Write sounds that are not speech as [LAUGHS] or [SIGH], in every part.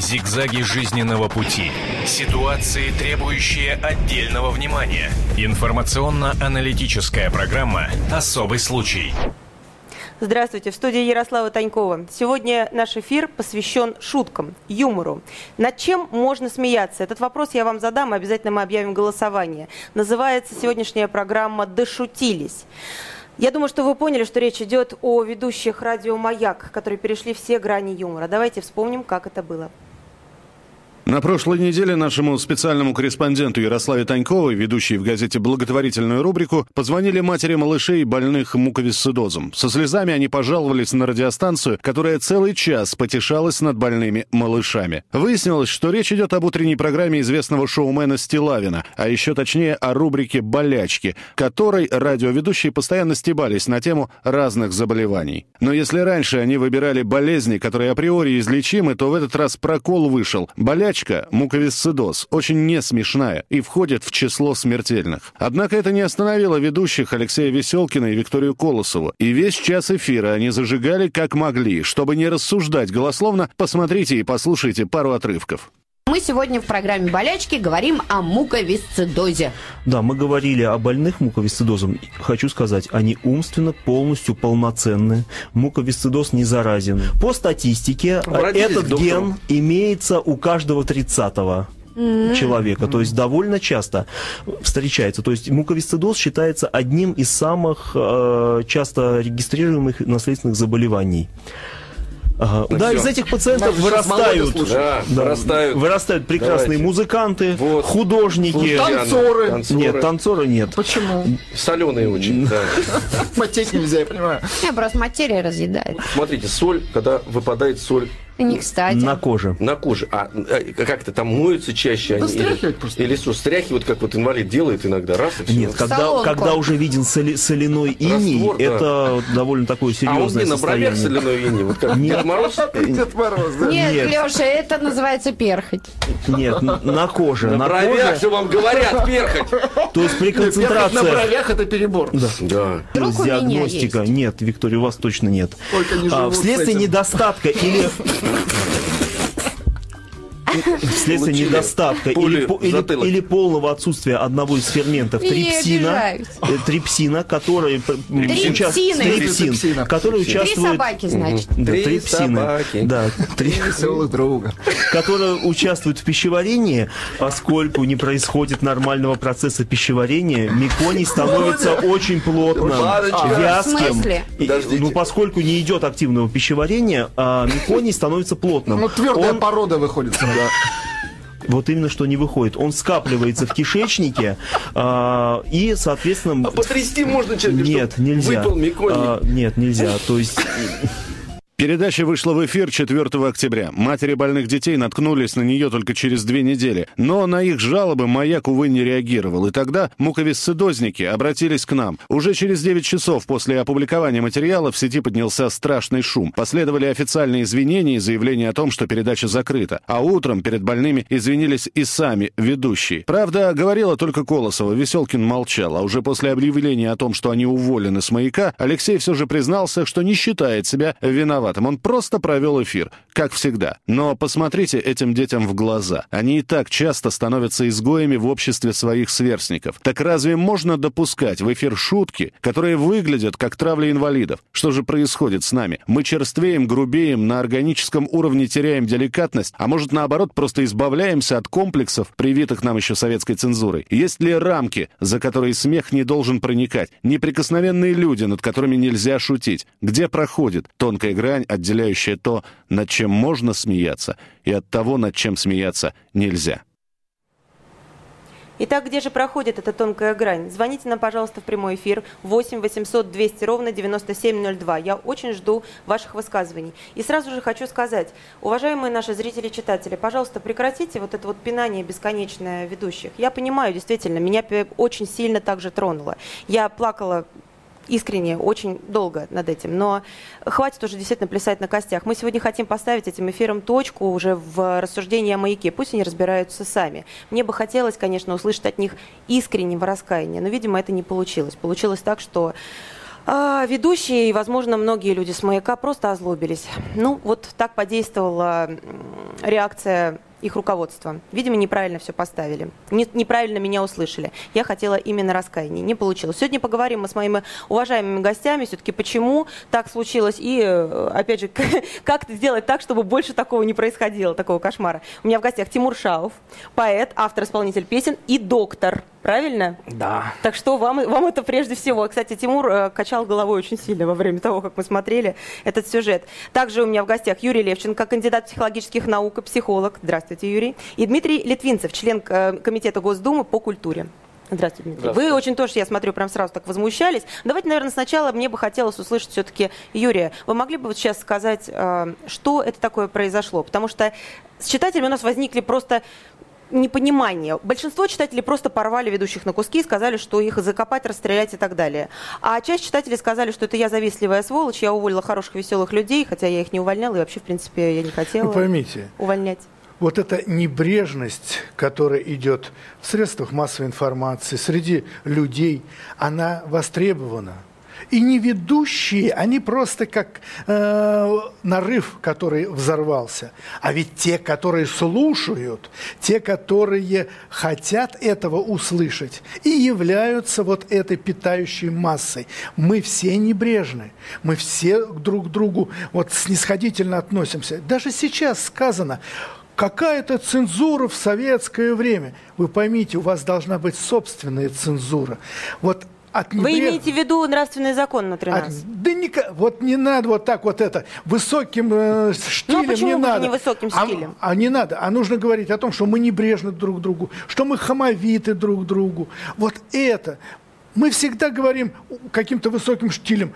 Зигзаги жизненного пути. Ситуации, требующие отдельного внимания. Информационно-аналитическая программа «Особый случай». Здравствуйте, в студии Ярослава Танькова. Сегодня наш эфир посвящен шуткам, юмору. Над чем можно смеяться? Этот вопрос я вам задам, и обязательно мы объявим голосование. Называется сегодняшняя программа «Дошутились». Я думаю, что вы поняли, что речь идет о ведущих радио «Маяк», которые перешли все грани юмора. Давайте вспомним, как это было. На прошлой неделе нашему специальному корреспонденту Ярославе Таньковой, ведущей в газете благотворительную рубрику, позвонили матери малышей, больных муковисцидозом. Со слезами они пожаловались на радиостанцию, которая целый час потешалась над больными малышами. Выяснилось, что речь идет об утренней программе известного шоумена Стилавина, а еще точнее о рубрике «Болячки», которой радиоведущие постоянно стебались на тему разных заболеваний. Но если раньше они выбирали болезни, которые априори излечимы, то в этот раз прокол вышел. Болячки Болячка, муковисцидоз, очень не смешная и входит в число смертельных. Однако это не остановило ведущих Алексея Веселкина и Викторию Колосову. И весь час эфира они зажигали как могли. Чтобы не рассуждать голословно, посмотрите и послушайте пару отрывков. Мы сегодня в программе «Болячки» говорим о муковисцидозе. Да, мы говорили о больных муковисцидозом. Хочу сказать, они умственно полностью полноценны. Муковисцидоз не заразен. По статистике, Обратитесь этот ген имеется у каждого 30-го человека. То есть довольно часто встречается. То есть муковисцидоз считается одним из самых э, часто регистрируемых наследственных заболеваний. Ага. Да, все. из этих пациентов вырастают, да, да, вырастают, вырастают прекрасные Давайте. музыканты, вот. художники. Танцоры. танцоры. Нет, танцоры нет. Почему? Соленые очень, да. [LAUGHS] Потеть нельзя, я понимаю. Я просто материя разъедает. Смотрите, соль, когда выпадает соль не кстати. На коже. На коже. А, а как-то там моются чаще да они? Или, просто. или что, стряхивают, как вот инвалид делает иногда, раз и все. Нет, когда, когда уже виден соли, соляной иней, Раствор, это да. довольно такое серьезное А он не на бровях соляной иней, вот как Дед Мороз? [LAUGHS] Дед Мороз, да. Нет, Нет, Леша, это называется перхоть. Нет, на коже. На, на бровях же вам говорят перхоть. [LAUGHS] То есть при концентрации... на бровях это перебор. Да. да. Диагностика. Нет, Виктория, у вас точно нет. А, вследствие недостатка или [LAUGHS] Thank you. Вследствие недостатка или, или, или полного отсутствия одного из ферментов трипсина, э, трипсина, который трипсин, трипсин, который участвует... Три собаки, значит. Да, три трипсины. Собаки. Да, три веселых друга. Которые участвуют в пищеварении, поскольку не происходит нормального процесса пищеварения, меконий становится очень плотным, вязким. Ну, поскольку не идет активного пищеварения, а меконий становится плотным. Ну, твердая порода выходит. Вот именно что не выходит. Он скапливается в кишечнике э, и, соответственно... А потрясти можно человека, Нет, нельзя. Выпал э, нет, нельзя. То есть... Передача вышла в эфир 4 октября. Матери больных детей наткнулись на нее только через две недели. Но на их жалобы маяк, увы, не реагировал. И тогда муковисцидозники обратились к нам. Уже через 9 часов после опубликования материала в сети поднялся страшный шум. Последовали официальные извинения и заявление о том, что передача закрыта. А утром перед больными извинились и сами ведущие. Правда, говорила только Колосова. Веселкин молчал. А уже после объявления о том, что они уволены с маяка, Алексей все же признался, что не считает себя виноватым виноватым. Он просто провел эфир, как всегда. Но посмотрите этим детям в глаза. Они и так часто становятся изгоями в обществе своих сверстников. Так разве можно допускать в эфир шутки, которые выглядят как травля инвалидов? Что же происходит с нами? Мы черствеем, грубеем, на органическом уровне теряем деликатность, а может наоборот просто избавляемся от комплексов, привитых нам еще советской цензурой? Есть ли рамки, за которые смех не должен проникать? Неприкосновенные люди, над которыми нельзя шутить? Где проходит тонкая грань грань, отделяющая то, над чем можно смеяться, и от того, над чем смеяться нельзя. Итак, где же проходит эта тонкая грань? Звоните нам, пожалуйста, в прямой эфир 8 800 200 ровно 9702. Я очень жду ваших высказываний. И сразу же хочу сказать, уважаемые наши зрители-читатели, пожалуйста, прекратите вот это вот пинание бесконечное ведущих. Я понимаю, действительно, меня очень сильно также тронуло. Я плакала искренне, очень долго над этим. Но хватит уже действительно плясать на костях. Мы сегодня хотим поставить этим эфиром точку уже в рассуждении о маяке. Пусть они разбираются сами. Мне бы хотелось, конечно, услышать от них искреннего раскаяния, но, видимо, это не получилось. Получилось так, что А, ведущие и, возможно, многие люди с «Маяка» просто озлобились. Ну, вот так подействовала реакция их руководства. Видимо, неправильно все поставили. Не, неправильно меня услышали. Я хотела именно раскаяния. Не получилось. Сегодня поговорим мы с моими уважаемыми гостями все-таки, почему так случилось. И, э, опять же, [LAUGHS] как сделать так, чтобы больше такого не происходило, такого кошмара. У меня в гостях Тимур Шаов, поэт, автор-исполнитель песен и доктор Правильно? Да. Так что вам, вам это прежде всего. Кстати, Тимур э, качал головой очень сильно во время того, как мы смотрели этот сюжет. Также у меня в гостях Юрий Левченко, кандидат психологических наук и психолог. Здравствуйте, Юрий. И Дмитрий Литвинцев, член э, Комитета Госдумы по культуре. Здравствуйте, Дмитрий. Здравствуйте. Вы очень тоже, я смотрю, прям сразу так возмущались. Давайте, наверное, сначала мне бы хотелось услышать все-таки Юрия. Вы могли бы вот сейчас сказать, э, что это такое произошло? Потому что с читателями у нас возникли просто непонимание. Большинство читателей просто порвали ведущих на куски и сказали, что их закопать, расстрелять и так далее. А часть читателей сказали, что это я завистливая сволочь, я уволила хороших, веселых людей, хотя я их не увольняла, и вообще, в принципе, я не хотела Вы поймите, увольнять. Вот эта небрежность, которая идет в средствах массовой информации, среди людей, она востребована – и не ведущие, они просто как э, нарыв, который взорвался. А ведь те, которые слушают, те, которые хотят этого услышать, и являются вот этой питающей массой. Мы все небрежны, мы все друг к другу вот снисходительно относимся. Даже сейчас сказано, какая-то цензура в советское время. Вы поймите, у вас должна быть собственная цензура. Вот от Вы имеете в виду нравственный закон внутри от... нас? Да не, вот не надо вот так вот это высоким э, штилем ну, а не надо. не высоким стилем? А, а не надо, а нужно говорить о том, что мы небрежны друг другу, что мы хамовиты друг другу. Вот это. Мы всегда говорим каким-то высоким штилем.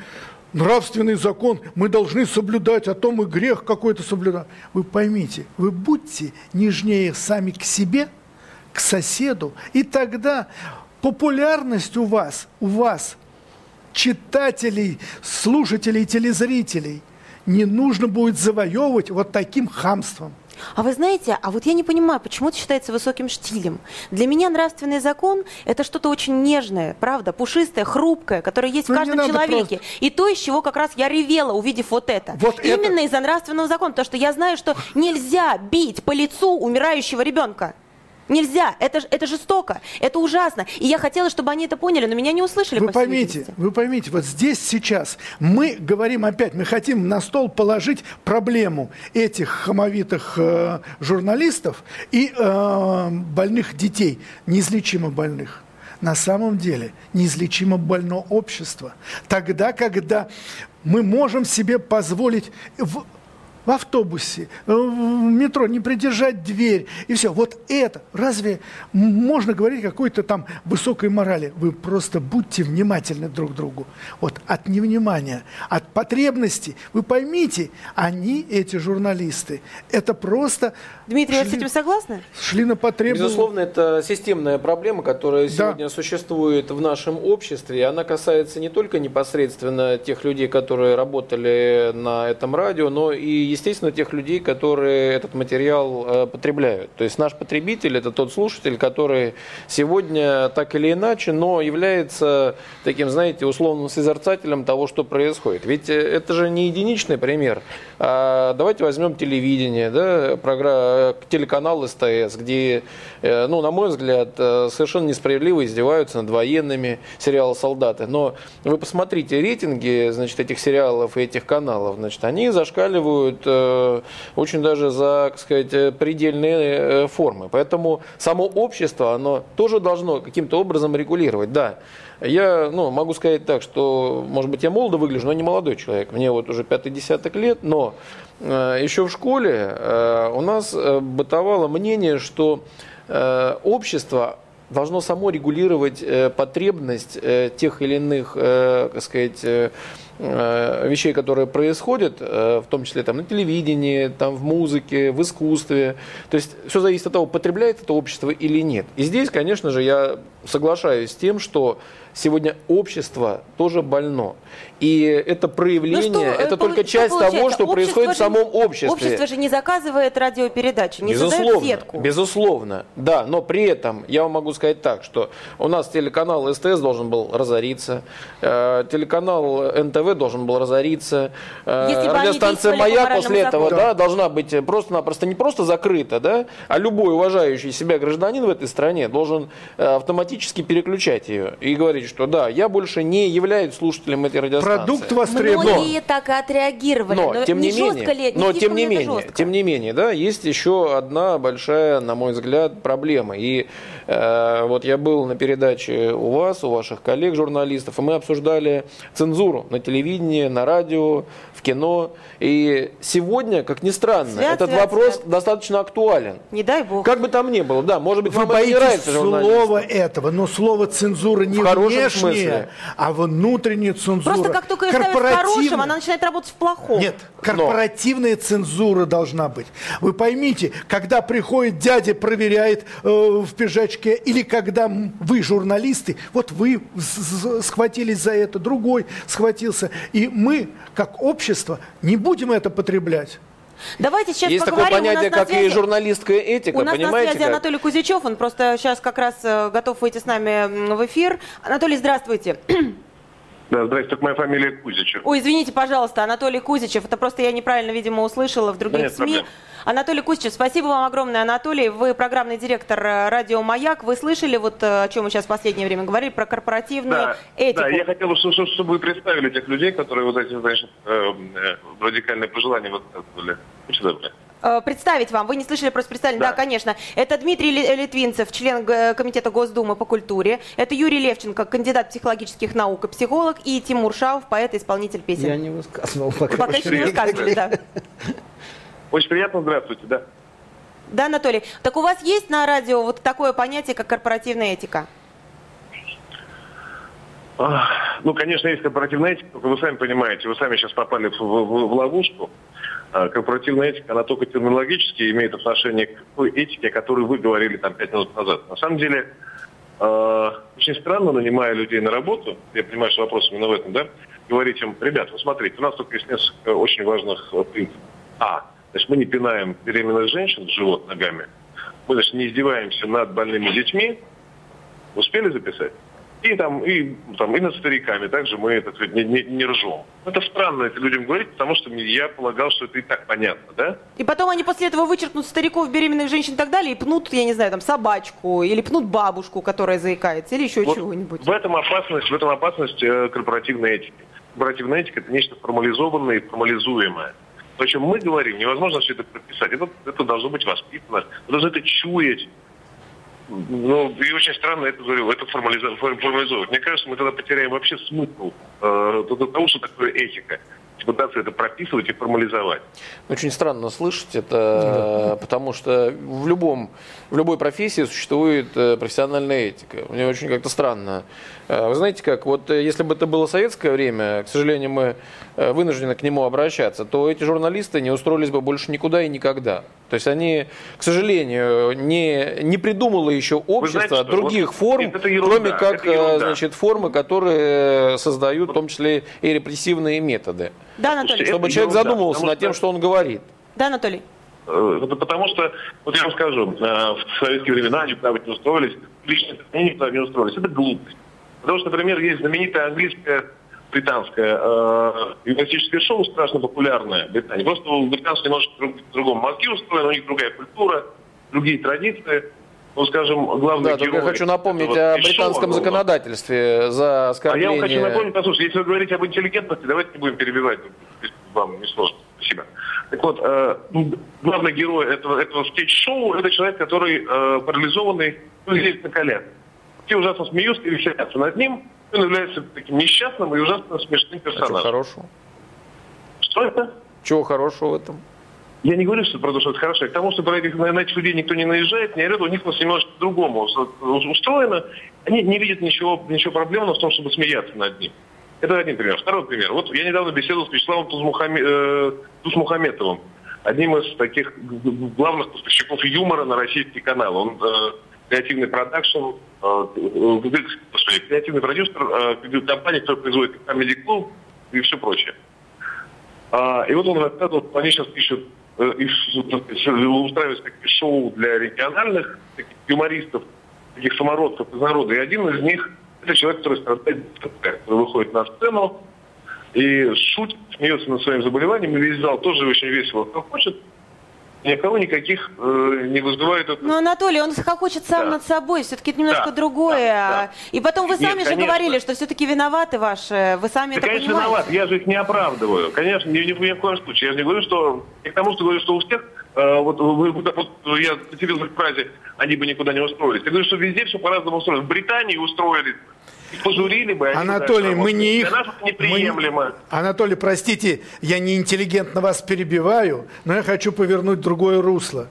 Нравственный закон мы должны соблюдать, а то мы грех какой-то соблюдаем. Вы поймите, вы будьте нежнее сами к себе, к соседу, и тогда популярность у вас, у вас, читателей, слушателей, телезрителей, не нужно будет завоевывать вот таким хамством. А вы знаете, а вот я не понимаю, почему это считается высоким штилем. Для меня нравственный закон – это что-то очень нежное, правда, пушистое, хрупкое, которое есть ну, в каждом человеке. Просто... И то, из чего как раз я ревела, увидев вот это. Вот Именно это... из-за нравственного закона, потому что я знаю, что нельзя бить по лицу умирающего ребенка. Нельзя, это, это жестоко, это ужасно. И я хотела, чтобы они это поняли, но меня не услышали. Вы поймите, вы поймите, вот здесь сейчас мы говорим опять, мы хотим на стол положить проблему этих хамовитых э, журналистов и э, больных детей, неизлечимо больных. На самом деле неизлечимо больно общество. Тогда, когда мы можем себе позволить в, в автобусе, э, в метро, не придержать дверь, и все. Вот это, разве можно говорить о какой-то там высокой морали? Вы просто будьте внимательны друг к другу. Вот от невнимания, от потребности, вы поймите, они, эти журналисты, это просто... Дмитрий, шли, вы с этим согласны? Шли на потребность. Безусловно, это системная проблема, которая сегодня да. существует в нашем обществе, и она касается не только непосредственно тех людей, которые работали на этом радио, но и естественно, тех людей, которые этот материал э, потребляют. То есть наш потребитель – это тот слушатель, который сегодня так или иначе, но является таким, знаете, условным созерцателем того, что происходит. Ведь э, это же не единичный пример. А давайте возьмем телевидение, да, программа, телеканал СТС, где, э, ну, на мой взгляд, совершенно несправедливо издеваются над военными, сериалы «Солдаты». Но вы посмотрите рейтинги, значит, этих сериалов и этих каналов, значит, они зашкаливают Э, очень даже за, так сказать, э, предельные э, формы. Поэтому само общество, оно тоже должно каким-то образом регулировать. Да, я ну, могу сказать так, что, может быть, я молодо выгляжу, но не молодой человек. Мне вот уже пятый десяток лет, но еще в школе у нас бытовало мнение, что общество должно само регулировать потребность тех или иных, так сказать, Э, вещей, которые происходят, э, в том числе там, на телевидении, там, в музыке, в искусстве. То есть все зависит от того, потребляет это общество или нет. И здесь, конечно же, я соглашаюсь с тем, что сегодня общество тоже больно. И это проявление, ну, что, это только часть того, что происходит же, в самом обществе. Общество же не заказывает радиопередачи, не безусловно, создает сетку. Безусловно, да, но при этом я вам могу сказать так, что у нас телеканал СТС должен был разориться, э, телеканал НТВ должен был разориться, э, радиостанция «Маяк» после этого да. Да, должна быть просто-напросто не просто закрыта, да, а любой уважающий себя гражданин в этой стране должен э, автоматически переключать ее и говорить, что да, я больше не являюсь слушателем этой радиостанции. Продукт востребован. Многие так и отреагировали. Но, но тем не, не менее, ли, но тем не менее, жестко. тем не менее, да, есть еще одна большая, на мой взгляд, проблема. И вот я был на передаче у вас, у ваших коллег журналистов, и мы обсуждали цензуру на телевидении, на радио, в кино. И сегодня, как ни странно, свят, этот свят, вопрос свят. достаточно актуален. Не дай бог. Как бы там ни было, да, может быть, Вы вам не нравится слова этого, но слово цензура не в внешнее, смысле. а внутренняя цензура. Просто как только ее ставишь в хорошем, она начинает работать в плохом. Нет, корпоративная Но. цензура должна быть. Вы поймите, когда приходит дядя, проверяет э, в пиджачке, или когда вы, журналисты, вот вы схватились за это, другой схватился, и мы, как общество, не будем это потреблять. Давайте сейчас Есть поговорим. такое понятие, как связи... и журналистская этика, У нас понимаете? на связи как? Анатолий Кузячев, он просто сейчас как раз э, готов выйти с нами в эфир. Анатолий, здравствуйте. [CLEARS THROAT] Да, здрасте, только моя фамилия Кузичев. Ой, извините, пожалуйста, Анатолий Кузичев. Это просто я неправильно, видимо, услышала в других да нет, СМИ. Проблем. Анатолий Кузичев, спасибо вам огромное, Анатолий. Вы программный директор э, радио «Маяк». Вы слышали, вот э, о чем мы сейчас в последнее время говорили, про корпоративную да, этику? Да, я хотел бы, чтобы, вы представили тех людей, которые вот эти, значит, э, э, радикальные пожелания высказывали. Э, представить вам. Вы не слышали просто представить? Да. да, конечно. Это Дмитрий Литвинцев, член Комитета Госдумы по культуре. Это Юрий Левченко, кандидат психологических наук и психолог. И Тимур Шаов, поэт и исполнитель песен. Я не высказывал пока. Пока еще не высказывали, да. [LAUGHS] Очень приятно, здравствуйте, да. Да, Анатолий. Так у вас есть на радио вот такое понятие, как корпоративная этика? Ну, конечно, есть корпоративная этика, только вы сами понимаете, вы сами сейчас попали в, в, в ловушку. А, корпоративная этика, она только терминологически имеет отношение к этике, о которой вы говорили там пять минут назад. На самом деле, э, очень странно, нанимая людей на работу, я понимаю, что вопрос именно в этом, да, говорить им, ребят, вы смотрите, у нас только есть несколько очень важных э, принципов. А, значит, мы не пинаем беременных женщин в живот ногами, мы, значит, не издеваемся над больными детьми, успели записать? И там, и, там, и над стариками также мы, сказать, не, не, не ржем. Это странно это людям говорить, потому что я полагал, что это и так понятно, да? И потом они после этого вычеркнут стариков, беременных женщин и так далее, и пнут, я не знаю, там, собачку, или пнут бабушку, которая заикается, или еще вот чего-нибудь. В этом опасность, в этом опасность э, корпоративной этики. Корпоративная этика – это нечто формализованное и формализуемое. То, о чем мы говорим, невозможно все это прописать. Это, это должно быть воспитано, вы должны это чуять. Ну, и очень странно это говорю, это формализовать. Мне кажется, мы тогда потеряем вообще смысл э, того, что такое этика пытаться это прописывать и формализовать. Очень странно слышать это, да. потому что в, любом, в любой профессии существует э, профессиональная этика. Мне очень как-то странно. Э, вы знаете как, вот э, если бы это было советское время, к сожалению, мы вынуждены к нему обращаться, то эти журналисты не устроились бы больше никуда и никогда. То есть они, к сожалению, не, не придумало еще общество знаете, других вот форм, кроме как значит, формы, которые создают в том числе и репрессивные методы. Да, Анатолий. Чтобы человек задумывался над тем, что он говорит. Да, Анатолий. Э, это потому что, вот я вам скажу, э, в советские времена они никуда не устроились, лично они никуда не устроились. Это глупость. Потому что, например, есть знаменитая английская британское э, юмористическое шоу, страшно популярное в Британии. Просто у британцев немножко друг, другом мозги устроены, у них другая культура, другие традиции. Ну, скажем, главный да, герой... я хочу напомнить о британском шоу, законодательстве за оскорбление... А я вам хочу напомнить, послушайте, если вы говорите об интеллигентности, давайте не будем перебивать, вам не сложно. Спасибо. Так вот, э, главный герой этого, этого скетч-шоу – это человек, который э, парализованный, ну, здесь на коленях. Все ужасно смеются и веселятся над ним, он является таким несчастным и ужасно смешным персонажем. А что хорошего? Что это? Чего хорошего в этом? Я не говорю что про то, что это хорошо. К тому, что про этих, на этих людей никто не наезжает, не орет, у них просто немножко по-другому устроено. Они не видят ничего, ничего проблемного в том, чтобы смеяться над ним. Это один пример. Второй пример. Вот я недавно беседовал с Вячеславом Тузмухаметовым, одним из таких главных поставщиков юмора на российский канал. Он э, креативный продакшн, э, господи, креативный продюсер компании, которая производит Comedy Club и все прочее. А, и вот он рассказывал, что они сейчас ищут устраивать такие шоу для региональных таких юмористов, таких самородков из народа. И один из них – это человек, который страдает который выходит на сцену и шутит, смеется над своим заболеванием, и весь зал тоже очень весело кто хочет – никого никаких э, не вызывает это. Но Анатолий, он хохочет сам да. над собой, все-таки это немножко да, другое. Да, да. И потом вы сами Нет, же конечно. говорили, что все-таки виноваты ваши, вы сами да, это конечно, понимаете. виноват, я же их не оправдываю. Конечно, ни, ни, ни в коем случае. Я же не говорю, что... Я к тому, что говорю, что у всех, э, вот, вы, вот, я цитировал в фразе, они бы никуда не устроились. Я говорю, что везде все по-разному устроено. В Британии устроились, пожурили бы. Анатолий, мы не их... неприемлемо. Мы... Анатолий, простите, я не интеллигентно вас перебиваю, но я хочу повернуть другое русло.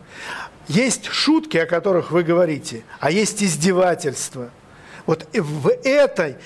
Есть шутки, о которых вы говорите, а есть издевательства. Вот в этой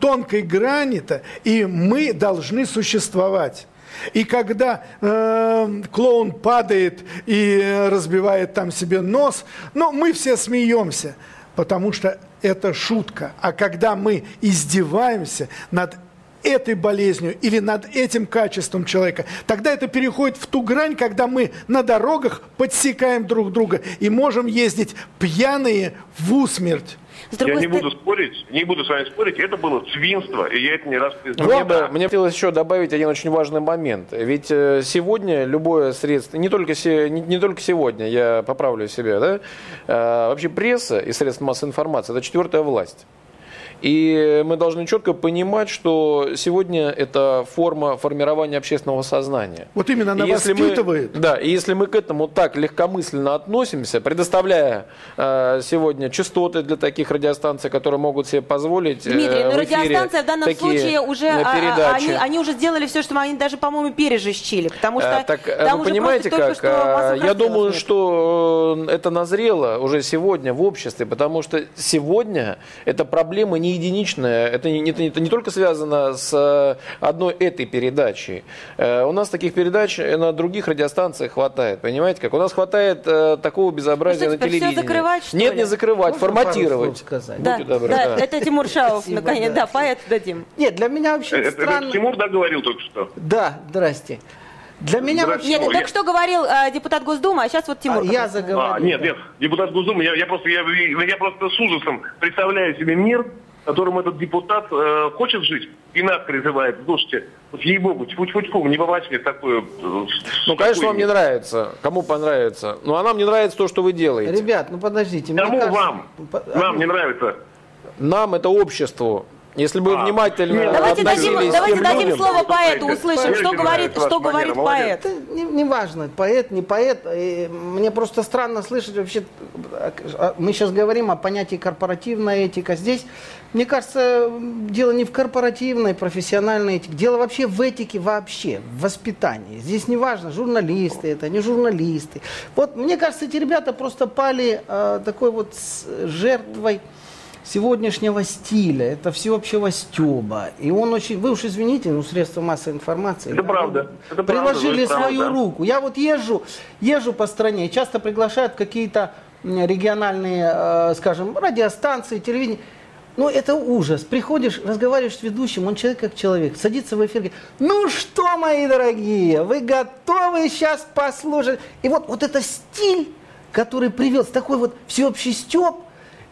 тонкой грани-то и мы должны существовать. И когда э, клоун падает и разбивает там себе нос, ну, мы все смеемся, потому что это шутка. А когда мы издеваемся над этой болезнью или над этим качеством человека, тогда это переходит в ту грань, когда мы на дорогах подсекаем друг друга и можем ездить пьяные в усмерть. С я не буду спорить, не буду с вами спорить, это было свинство, и я это не раз признал. Мне, бы, мне хотелось еще добавить один очень важный момент. Ведь э, сегодня любое средство, не только, не, не только сегодня, я поправлю себя, да, а, вообще пресса и средства массовой информации – это четвертая власть. И мы должны четко понимать, что сегодня это форма формирования общественного сознания. Вот именно она и воспитывает. Мы, да, и если мы к этому так легкомысленно относимся, предоставляя э, сегодня частоты для таких радиостанций, которые могут себе позволить э, Дмитрий, ну радиостанция в данном случае уже, а, а, они, они уже сделали все, что они даже, по-моему, пережищили, потому что а, так, там вы понимаете, как, я думаю, нет. что это назрело уже сегодня в обществе, потому что сегодня это проблема не единичное, это не, это, это не только связано с э, одной этой передачей. Э, у нас таких передач на других радиостанциях хватает, понимаете как? У нас хватает э, такого безобразия ну, на телевидении. закрывать, что Нет, ли? не закрывать, Можно форматировать. Сказать? Да, добры, да, да, это Тимур Шаов, наконец, да, поэт дадим. Нет, для меня вообще это, странно... Это Тимур, да, говорил только что? Да, здрасте. Для меня вообще... Нет, только что говорил э, депутат Госдумы, а сейчас вот Тимур. А, я заговорил. А, нет, нет, депутат Госдумы, я, я, просто, я, я просто с ужасом представляю себе мир, которым этот депутат э, хочет жить и нас призывает. Слушайте, вот ей-богу, тьфу-тьфу-тьфу, не бывать мне такое... Э, ну, конечно, вам не нравится. Кому понравится? Ну, а нам не нравится то, что вы делаете. Ребят, ну подождите. Кому кажется... вам? Нам не нравится. Нам это обществу. Если бы а, внимательно давайте дадим, давайте дадим людям. слово поэту, услышим, что говорит, что говорит поэт. Не, не важно, поэт, не поэт. Мне просто странно слышать вообще. А, мы сейчас говорим о понятии корпоративная этика. Здесь, мне кажется, дело не в корпоративной, профессиональной этике. Дело вообще в этике вообще, в воспитании. Здесь не важно, журналисты это, не журналисты. Вот мне кажется, эти ребята просто пали э, такой вот жертвой сегодняшнего стиля, это всеобщего стеба. И он очень, вы уж извините, ну, средства массовой информации. Это правда. Это приложили правда, свою правда. руку. Я вот езжу, езжу по стране, часто приглашают какие-то региональные, э, скажем, радиостанции, телевидение. Ну, это ужас. Приходишь, разговариваешь с ведущим, он человек как человек, садится в эфир, говорит, ну что, мои дорогие, вы готовы сейчас послушать? И вот, вот это стиль, который привез, такой вот всеобщий степ,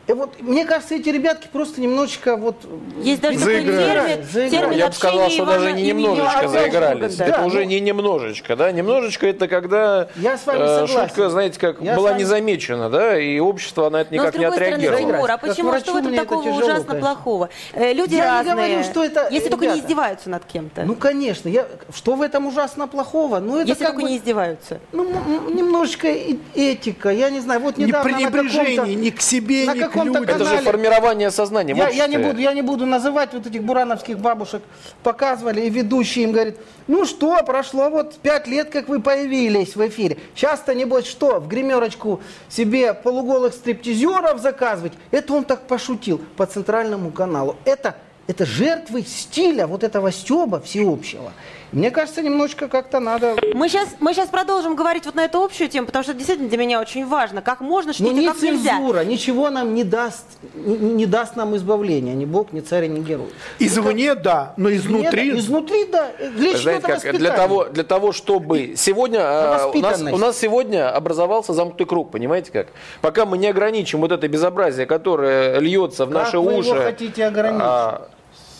и вот, мне кажется, эти ребятки просто немножечко вот... Есть даже такой термин, термин Я бы сказал, что даже не немножечко заигрались. Да. Это ну, уже не немножечко, да? Немножечко это когда я с вами э, шутка, знаете, как я была вами... незамечена, да, и общество на это никак не отреагировало. Стороны, Тимур, а почему, что в этом такого тяжело, ужасно конечно. плохого? Э, люди я разные, не говорю, что это, если ребята, только не издеваются над кем-то. Ну, конечно, я, что в этом ужасно плохого? Ну, это если только бы, не издеваются. Ну, немножечко этика, я не знаю, вот недавно не пренебрежение ни к себе, ни к людям. Это же формирование сознания. Я, я, не буду, я не буду называть вот этих бурановских бабушек. Показывали, и ведущий им говорит, ну что, прошло вот пять лет, как вы появились в эфире. Сейчас-то, небось, что, в гримерочку себе полуголых стриптизеров заказывать? Это он так пошутил по центральному каналу. Это, это жертвы стиля вот этого стеба всеобщего. Мне кажется, немножечко как-то надо... Мы сейчас, мы сейчас продолжим говорить вот на эту общую тему, потому что это действительно для меня очень важно. Как можно шутить, Ну, не как нельзя. цензура, ничего нам не даст, не, не даст нам избавления, ни Бог, ни царь, ни герой. Извне, да, но изнутри... Нет, изнутри, да. Для чего Знаете, это как, для того, для того, чтобы сегодня а, у нас, у нас сегодня образовался замкнутый круг, понимаете как? Пока мы не ограничим вот это безобразие, которое льется в Как наши вы его уши, хотите ограничить? а,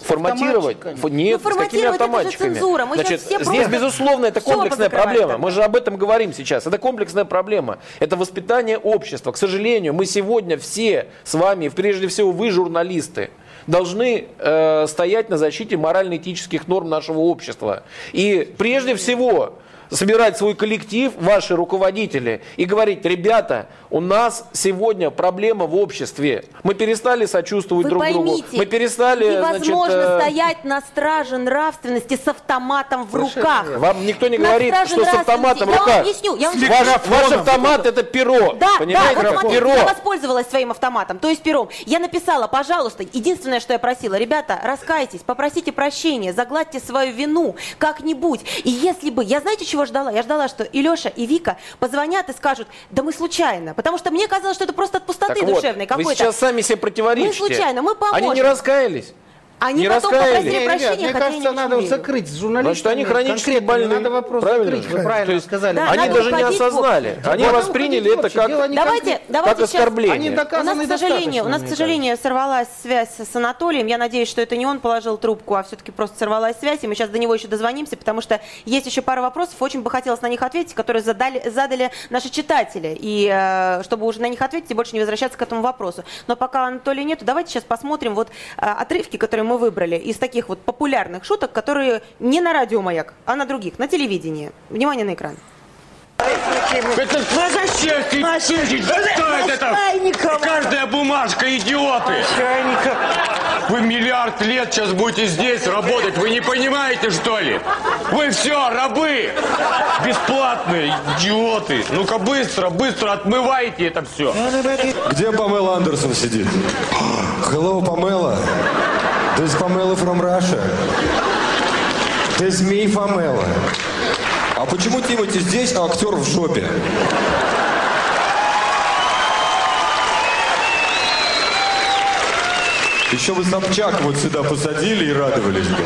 форматировать, Автоматчиками? нет, Ну, с какими форматировать это же автоматчиками? цензура. Мы Значит, все здесь безусловно это комплексная проблема. тогда. Мы же об этом говорим сейчас. Это комплексная проблема. Это воспитание общества. К сожалению, мы сегодня все с вами, прежде всего вы журналисты должны э, стоять на защите морально-этических норм нашего общества. И прежде всего собирать свой коллектив, ваши руководители, и говорить, ребята, у нас сегодня проблема в обществе. Мы перестали сочувствовать Вы друг поймите, другу. Мы перестали, невозможно значит, э, стоять на страже нравственности с автоматом в руках. Вам никто не На говорит, что с автоматом в нравственности. Я вам руках. объясню, я вам Ваш, ваш автомат это перо. Да, понимаете, да, вот смотрите, перо. я воспользовалась своим автоматом, то есть пером. Я написала, пожалуйста, единственное, что я просила, ребята, раскайтесь, попросите прощения, загладьте свою вину как-нибудь. И если бы, я знаете, чего ждала? Я ждала, что и Леша, и Вика позвонят и скажут, да мы случайно, потому что мне казалось, что это просто от пустоты Так вот, душевной вы какой-то. сейчас сами себе противоречите. Мы случайно, мы поможем. Они не раскаялись. Они не потом раскаялись. попросили прощения, мне хотя я кажется, не надо верю. закрыть с журналистами. Значит, они хронически больные. Надо вопрос Правильно? закрыть, вы правильно То есть сказали. Да, Они даже не осознали. Они Надо восприняли это как, Давайте, конкретно. давайте как сейчас- оскорбление. Они У нас, к сожалению, у нас, к сожалению, сорвалась связь с Анатолием. Я надеюсь, что это не он положил трубку, а все-таки просто сорвалась связь. И мы сейчас до него еще дозвонимся, потому что есть еще пара вопросов. Очень бы хотелось на них ответить, которые задали, задали наши читатели. И э, чтобы уже на них ответить и больше не возвращаться к этому вопросу. Но пока Анатолия нету, давайте сейчас посмотрим вот э, отрывки, которые мы выбрали из таких вот популярных шуток, которые не на радио «Маяк», а на других, на телевидении. Внимание на экран. Это зачем ты сидишь? Стоит это? Каждая бумажка, идиоты! Вы миллиард лет сейчас будете здесь работать, вы не понимаете, что ли? Вы все, рабы! Бесплатные, идиоты! Ну-ка быстро, быстро отмывайте это все! Где Памела Андерсон сидит? Hello, Pamela. This is Pamela from Russia. Is me, Pamela. А почему Тимати здесь, а актер в жопе? Еще бы Собчак вот сюда посадили и радовались бы.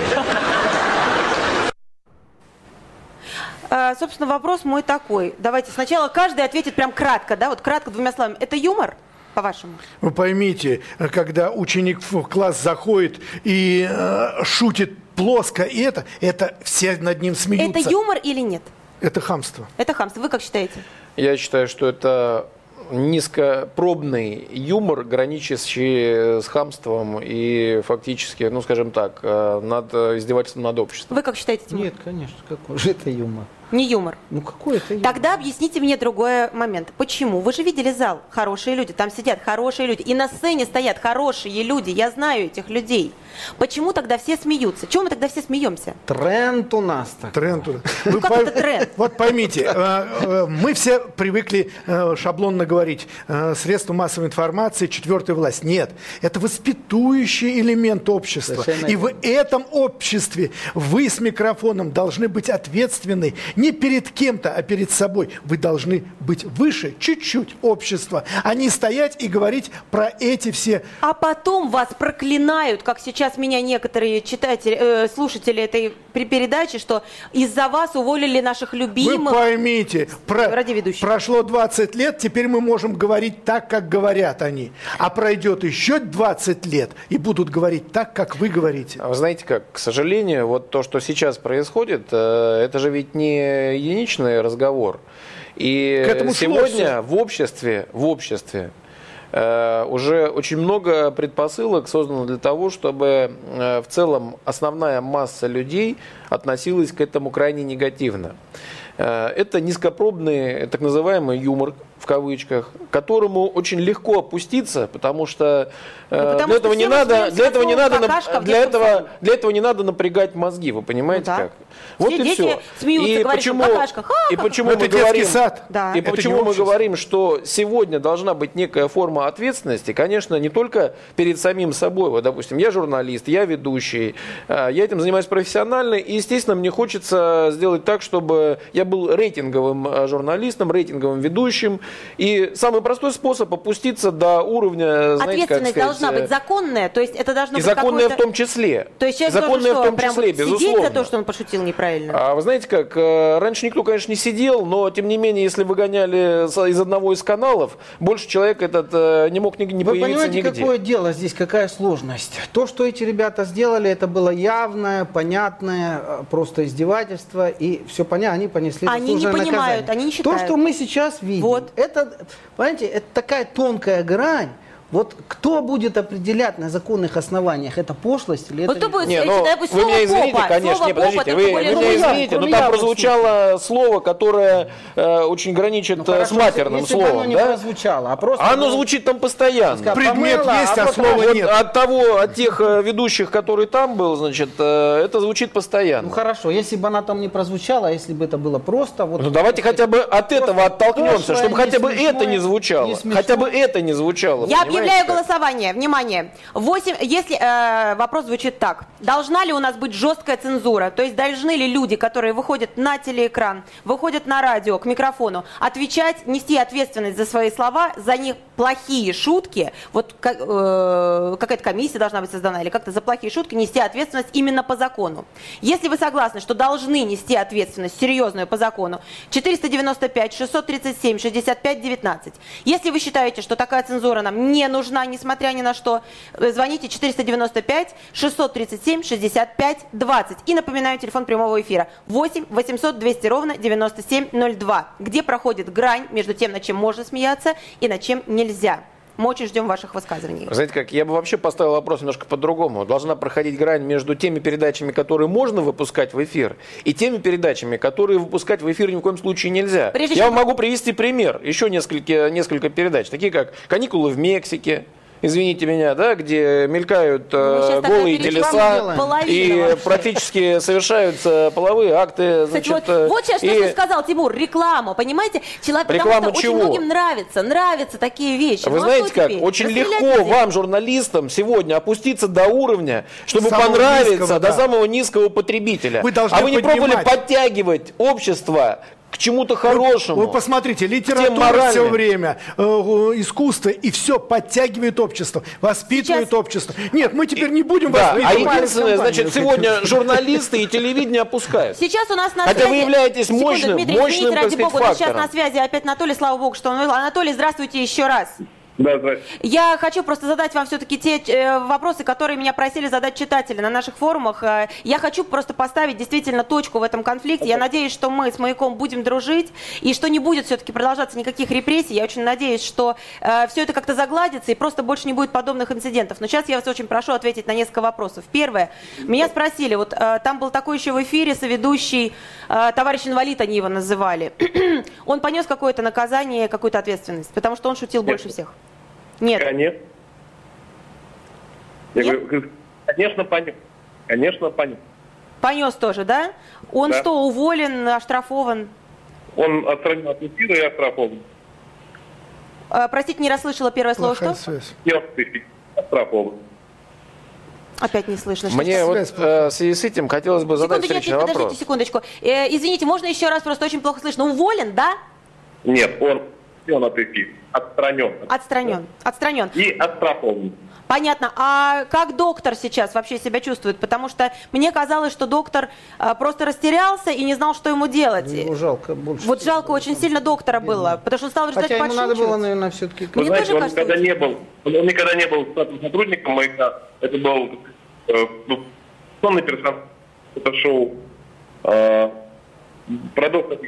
Э, собственно, вопрос мой такой. Давайте сначала каждый ответит прям кратко, да, вот кратко двумя словами. Это юмор, по-вашему? Вы поймите, когда ученик в класс заходит и э, шутит плоско, и это, это все над ним смеются. Это юмор или нет? Это хамство. Это хамство. Вы как считаете? Я считаю, что это низкопробный юмор, граничащий с хамством и фактически, ну скажем так, э, над э, издевательством над обществом. Вы как считаете, Тимур? Нет, конечно, какой же это юмор? Не юмор. Ну какой это юмор? Тогда объясните мне другой момент. Почему? Вы же видели зал. Хорошие люди. Там сидят хорошие люди. И на сцене стоят хорошие люди. Я знаю этих людей. Почему тогда все смеются? Чего мы тогда все смеемся? Тренд у нас так. Тренд. Ну, Вы как пой- это тренд? Вот поймите, э, э, мы все привыкли э, шаблонно говорить, средства массовой информации, четвертая власть. Нет, это воспитующий элемент общества. И в этом обществе вы с микрофоном должны быть ответственны не перед кем-то, а перед собой. Вы должны быть выше чуть-чуть общества, а не стоять и говорить про эти все А потом вас проклинают, как сейчас меня некоторые читатели, э, слушатели этой пре- передачи, что из-за вас уволили наших Вы любимых. поймите, про- Ради ведущих. прошло 20 лет, теперь мы можем говорить так, как говорят они. А пройдет еще 20 лет, и будут говорить так, как вы говорите. А Вы знаете как, к сожалению, вот то, что сейчас происходит, э, это же ведь не единичный разговор. И К этому шло сегодня в обществе, в обществе уже очень много предпосылок создано для того, чтобы э, в целом основная масса людей относилась к этому крайне негативно. Э, Это низкопробный так называемый юмор, в кавычках, которому очень легко опуститься, потому что э, Ну, потому для что этого не надо, для этого не надо, для этого, для этого не надо напрягать мозги, вы понимаете Ну да. как? Вот Все и все. смеются, и говорят, почему, и почему мы говорим, сад. Да. и Это почему мы говорим, что сегодня должна быть некая форма ответственности, конечно, не только перед самим собой. Вот, допустим, я журналист, я ведущий, э, я этим занимаюсь профессионально, и, естественно, мне хочется сделать так, чтобы я был рейтинговым э, журналистом, рейтинговым ведущим. И самый простой способ опуститься до уровня, знаете, как Ответственность сказать, должна э, быть законная, то есть это должно и быть законная в том числе. То есть человек законная должен что, в том прям числе, сидеть безусловно. за то, что он пошутил неправильно? А вы знаете как, э, раньше никто, конечно, не сидел, но тем не менее, если выгоняли из одного из каналов, больше человек этот э, не мог ни- не Вы появиться понимаете, нигде. какое дело здесь, какая сложность? То, что эти ребята сделали, это было явное, понятное, э, просто издевательство, и все понятно, они понесли Они не понимают, наказание. они не То, считают. что мы сейчас видим, Вот. Это, понимаете, это такая тонкая грань, Вот кто будет определять на законных основаниях, это пошлость или Вот это... кто будет Не, ну, пусть вы меня извините, «попа». конечно, Слово не, подождите, «попа» вы, вы меня извините, но кроме там прозвучало слово, которое э, очень граничит э, с Хорошо, матерным если словом, оно не да? прозвучало, а просто... А оно было- звучит там постоянно. Сказать, Предмет помыла, есть, а вот слова Вот нет. от того, от тех э, ведущих, который там был, значит, э, это звучит постоянно. Ну хорошо, если бы она там не прозвучала, а если бы это было просто... Вот, Ну давайте хотя бы от этого оттолкнемся, чтобы не хотя бы это не звучало. не. Хотя бы это не звучало. Я объявляю голосование. Внимание. 8, если э, вопрос звучит так. Должна ли у нас быть жесткая цензура? То есть должны ли люди, которые выходят на телеэкран, выходят на радио, к микрофону, отвечать, нести ответственность за свои слова, за них плохие шутки? Вот как- э, какая-то комиссия должна быть создана или как-то за плохие шутки нести ответственность именно по закону. Если вы согласны, что должны нести ответственность серьезную по закону, 495, 637, 65, 19. Если вы считаете, что такая цензура нам не нужна, несмотря ни на что, э, звоните 495, 637, 65, 20. И напоминаю, телефон прямого эфира 8 800 200 ровно 9702, где проходит грань между тем, над чем можно смеяться и над чем нельзя. Мы очень ждем ваших высказываний. Знаете как, я бы вообще поставил вопрос немножко по-другому. Должна проходить грань между теми передачами, которые можно выпускать в эфир, и теми передачами, которые выпускать в эфир ни в коем случае нельзя. Прежде я чем- вам могу привести пример. Еще несколько, несколько передач, такие как «Каникулы в Мексике», Извините меня, да, где мелькают Мы э, голые телеса и практически совершаются половые акты. Кстати, Значит, вот, э, вот сейчас, что и- ты сказал, Тимур, реклама, понимаете? Человек, Реклама потому что чего? очень многим нравится, нравятся такие вещи. Вы Ну, а знаете что как, теперь? очень легко людей? вам, журналистам, сегодня опуститься до уровня, чтобы Самого понравиться низкого, до да. самого низкого потребителя. Вы должны а вы не пробовали подтягивать общество к чему-то хорошему? Вы посмотрите, тем литература все время, э, искусство, и все подтягивает общество, воспитывает Сейчас- общество. Нет, мы теперь не будем Да, а воспитывать. единственное, значит, сегодня журналисты и телевидение опускают. Сейчас у нас на Хотя связи... вы являетесь Секунду, мощным- Дмитрий, мощным, извините, ради бога, сейчас на связи опять Анатолий, слава богу, что он... Анатолий, здравствуйте еще раз. Да, здравствуйте. Я хочу просто задать вам все-таки те э, вопросы, которые меня просили задать читатели на наших форумах. Э, я хочу просто поставить действительно точку в этом конфликте. Я надеюсь, что мы с Маяком будем дружить и что не будет все-таки продолжаться никаких репрессий. Я очень надеюсь, что все это как-то загладится и просто больше не будет подобных инцидентов. Но сейчас я вас очень прошу ответить на несколько вопросов. Первое. Меня спросили, вот э, там был такой еще в эфире соведущий, э, товарищ инвалид они его называли. [CLEARS THROAT] он понес какое-то наказание, какую-то ответственность, потому что он шутил больше всех. Нет. Конечно. Я Нет? говорю, конечно, понятно. Конечно, понятно. Понес тоже, да? Он Да. что, уволен, оштрафован? Он отстранен от эфира и оштрафован. Э, простите, не расслышала первое слово, Плохая что? связь. От эфира, оштрафован. Опять не слышно. Что Мне вот э, в связи с этим хотелось бы задать Секунду, нет, встречный нет, подождите вопрос. секундочку. Э, извините, можно еще раз, просто очень плохо слышно. Уволен, да? Нет, он он от эфира. Отстранен. Отстранен. Отстранен. И оштрафован. Понятно. А как доктор сейчас вообще себя чувствует? Потому что мне казалось, что доктор э, просто растерялся и не знал, что ему делать. Его жалко больше. Вот жалко очень сильно доктора было, потому что он стал результате Хотя ему надо было, наверное, все-таки... Вы Мне знаете, тоже он кажется, никогда не был, он никогда не был сотрудником маяка. Это был э, ну, сонный персонаж. Это шоу. Э, про доктора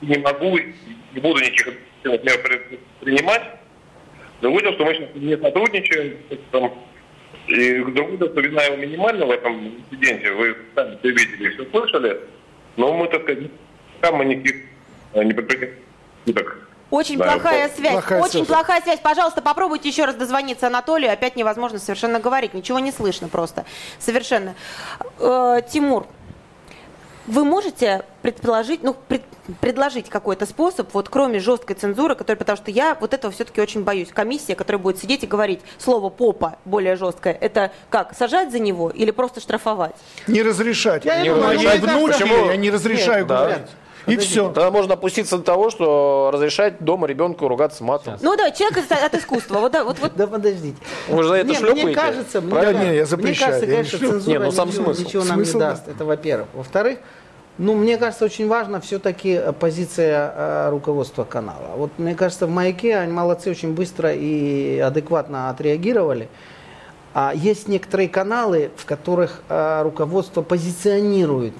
не могу и не буду никаких мер принимать. Другое дело, что мы сейчас не сотрудничаем. Там, и другое дело, что вина его минимальна в этом инциденте. Вы сами все видели, все слышали. Но мы, так сказать, пока мы никаких э, не предпринимаем шуток Очень да, плохая связь. Плохая очень связь. плохая связь. Пожалуйста, попробуйте еще раз дозвониться Анатолию. Опять невозможно совершенно говорить. Ничего не слышно просто. Совершенно. Э, Тимур, вы можете предположить, ну, пред, предложить какой-то способ, вот кроме жесткой цензуры, который, потому что я вот этого все-таки очень боюсь. Комиссия, которая будет сидеть и говорить слово попа более жесткое, это как, сажать за него или просто штрафовать? Не разрешать. Я не разрешать. Внуки, я не разрешаю Нет, говорить. Да. И все. Тогда можно опуститься до того, что разрешать дома ребенку ругаться матом. Ну да, человек от искусства. Вот, да, вот, вот. да подождите. Вы же за это шлепаете? Мне кажется, мне, да, не, я запрещаю. Мне кажется, конечно, цензура ну, сам смысл. ничего нам смысл, не даст. Да. Это во-первых. Во-вторых, ну, мне кажется, очень важна все-таки позиция э, руководства канала. Вот, мне кажется, в «Маяке» они молодцы, очень быстро и адекватно отреагировали. А есть некоторые каналы, в которых э, руководство позиционирует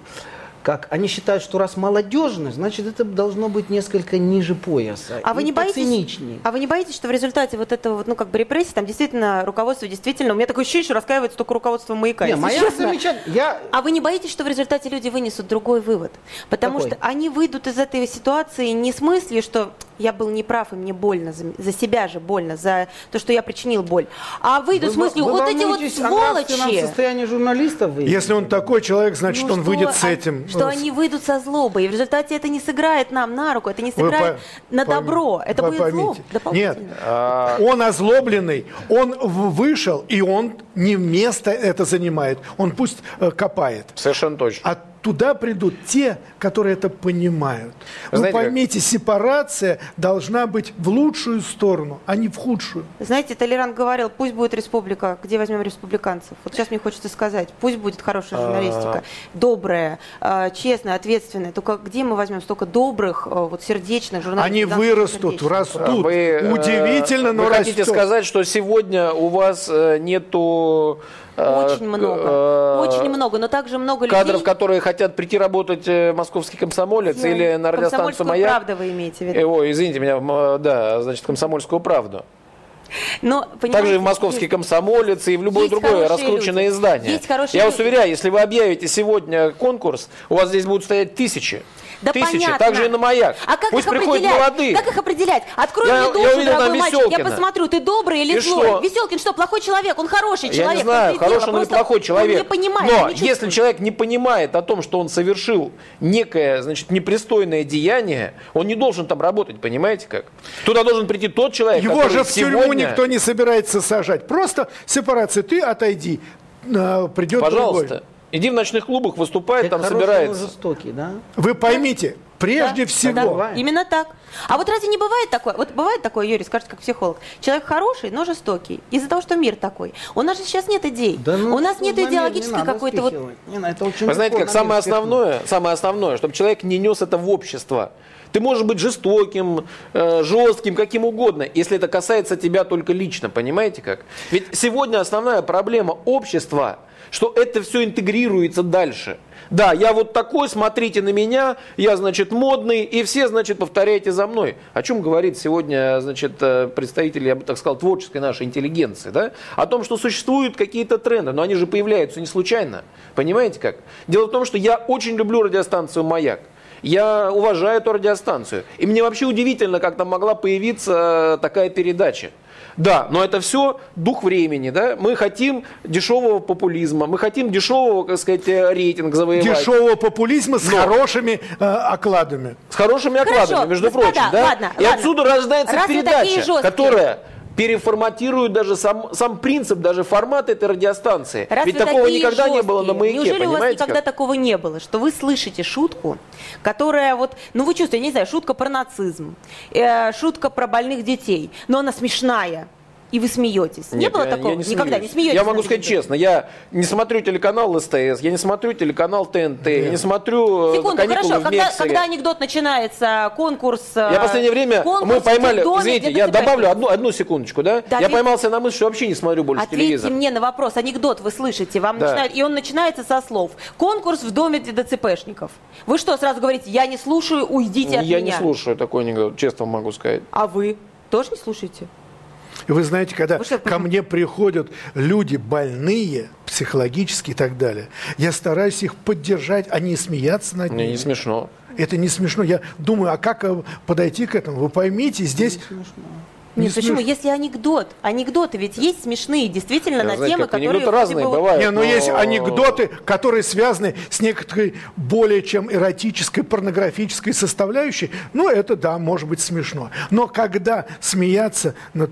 как они считают, что раз молодежно, значит это должно быть несколько ниже пояса. А вы не боитесь? А вы не боитесь, что в результате вот этого вот, ну как бы репрессий там действительно руководство действительно, у меня такое ощущение, что раскаивается только руководство маяка. Не, моя замечательно. Я... А вы не боитесь, что в результате люди вынесут другой вывод? Потому Какой? что они выйдут из этой ситуации не с мыслью, что я был неправ, и мне больно, за, за себя же больно, за то, что я причинил боль. А выйду вы, с мыслью, вы вот эти вот сволочи... состояние журналистов выйдет. Если он такой человек, значит, ну, он что, выйдет с этим. Что ну, они выйдут со злобой, и в результате это не сыграет нам на руку, это не сыграет по, на добро, это будет поймите. зло. Нет, а... он озлобленный, он вышел, и он не место это занимает, он пусть э, копает. Совершенно точно. А туда придут те, которые это понимают. Вы, Вы поймите, как... сепарация должна быть в лучшую сторону, а не в худшую. Знаете, Толерант говорил, пусть будет республика, где возьмем республиканцев. Вот сейчас мне хочется сказать, пусть будет хорошая журналистика, добрая, а, честная, ответственная. Только где мы возьмем столько добрых, а, вот сердечных журналистов? Они вырастут, растут. Вы, э, Удивительно, но вы растет. хотите сказать, что сегодня у вас э, нету очень э, много. Э, очень много, но также много людей... Кадров, которые хотят прийти работать в московский комсомолец или на радиостанцию «Маяк». правда вы имеете в виду? Ой, извините меня, да, значит, комсомольскую правду. Но, Также и в московский есть, комсомолец, и в любое другое раскрученное люди. издание. Есть Я вас уверяю, если вы объявите сегодня конкурс, у вас здесь будут стоять тысячи. Да Тысячи, понятно. также и на маяк. А как Пусть их приходят молодые. Как их определять? Открой я, мне душу, дорогой мальчик, я посмотрю, ты добрый или и злой. Что? Веселкин что, плохой человек? Он хороший человек. Я не знаю, хороший он или плохой человек. Он не понимает, Но не если человек не понимает о том, что он совершил некое, значит, непристойное деяние, он не должен там работать, понимаете как? Туда должен прийти тот человек, Его который же в сегодня... тюрьму никто не собирается сажать. Просто сепарация, ты отойди, а, придет Пожалуйста. другой. Иди в ночных клубах, выступает, там собирается. жестокий, да? Вы поймите, прежде да, всего. Да, именно так. А вот разве не бывает такое? Вот бывает такое, Юрий, скажет как психолог. Человек хороший, но жестокий. Из-за того, что мир такой. У нас же сейчас нет идей. Да, ну, У нас нет идеологической какой-то вот... Не, это очень Вы знаете, как самое основное, самое основное, чтобы человек не нес это в общество. Ты можешь быть жестоким, э, жестким, каким угодно, если это касается тебя только лично, понимаете как? Ведь сегодня основная проблема общества – что это все интегрируется дальше. Да, я вот такой, смотрите на меня, я, значит, модный, и все, значит, повторяйте за мной. О чем говорит сегодня, значит, э, представители, я бы так сказал, творческой нашей интеллигенции, да? О том, что существуют какие-то тренды, но они же появляются не случайно. Понимаете как? Дело в том, что я очень люблю радиостанцию «Маяк». Я уважаю эту радиостанцию. И мне вообще удивительно, как там могла появиться такая передача. Да, но это все дух времени, да? Мы хотим дешевого популизма, мы хотим дешевого, как сказать, рейтинг завоевать. Дешевого популизма с но. хорошими э, окладами. С хорошими Хорошо, окладами, между господа, прочим, да? Ладно, И ладно. отсюда рождается Раз передача, которая переформатируют даже сам, сам принцип, даже формат этой радиостанции. Раз Ведь такого никогда жесткие, не было на маяке, Неужели у вас никогда как? такого не было, что вы слышите шутку, которая вот, ну вы чувствуете, я не знаю, шутка про нацизм, э, шутка про больных детей, но она смешная, и вы смеетесь. Нет, не было я, такого? Я не Никогда не смеетесь? Я могу сказать честно, я не смотрю телеканал СТС, я не смотрю телеканал ТНТ, Нет. я не смотрю э, Секунду, хорошо, когда, когда анекдот начинается, конкурс... Э, я в последнее время, мы поймали, доме, извините, я добавлю одну, одну секундочку, да? да я поймался на мысль, что вообще не смотрю больше ответьте телевизор. мне на вопрос, анекдот вы слышите, вам да. начинают, и он начинается со слов. Конкурс в доме для ДЦПшников. Вы что, сразу говорите, я не слушаю, уйдите я от меня? Я не слушаю такой анекдот, честно могу сказать. А вы тоже не слушаете? И вы знаете, когда вы что, ко мне приходят люди больные, психологически и так далее. Я стараюсь их поддержать, а не смеяться над ними. Мне не смешно. Это не смешно. Я думаю, а как э, подойти к этому? Вы поймите, здесь... Не Нет, почему? Если анекдот, анекдоты ведь есть смешные, действительно, Я на знаете, темы, которые... Анекдоты разные бы... бывают. Не, но, но есть анекдоты, которые связаны с некоторой более чем эротической, порнографической составляющей. Ну, это, да, может быть смешно. Но когда смеяться над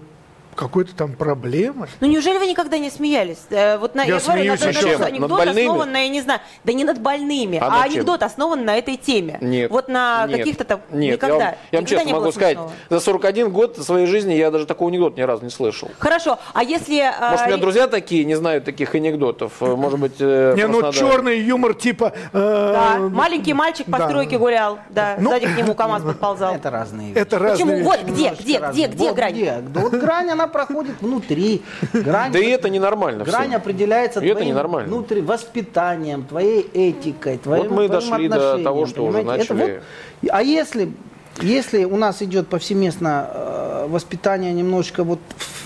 какой-то там проблемы. Ну неужели вы никогда не смеялись? Э, вот на, я, я говорю, над, над, анекдот основан на, я не знаю, да не над больными, а, а анекдот основан на этой теме. Нет. Вот на каких-то там Нет, никогда. Я вам, я вам честно могу сказать, за 41 год своей жизни я даже такого анекдота ни разу не слышал. Хорошо, а если... А, Может, у меня друзья такие, не знаю таких анекдотов. Э, может быть, э, Не, ну черный юмор типа... Э, да, маленький мальчик по да. стройке гулял, да, ну, сзади к нему КамАЗ подползал. [LAUGHS] Это разные вещи. Это разные Почему? Вот где, где, где, где грань? Вот грань, она проходит внутри. Грань, да и это ненормально. Грань все. определяется и твоим это внутри, воспитанием, твоей этикой, твоим Вот мы дошли до того, что уже начали... Вот, а если, если у нас идет повсеместно э, воспитание немножечко вот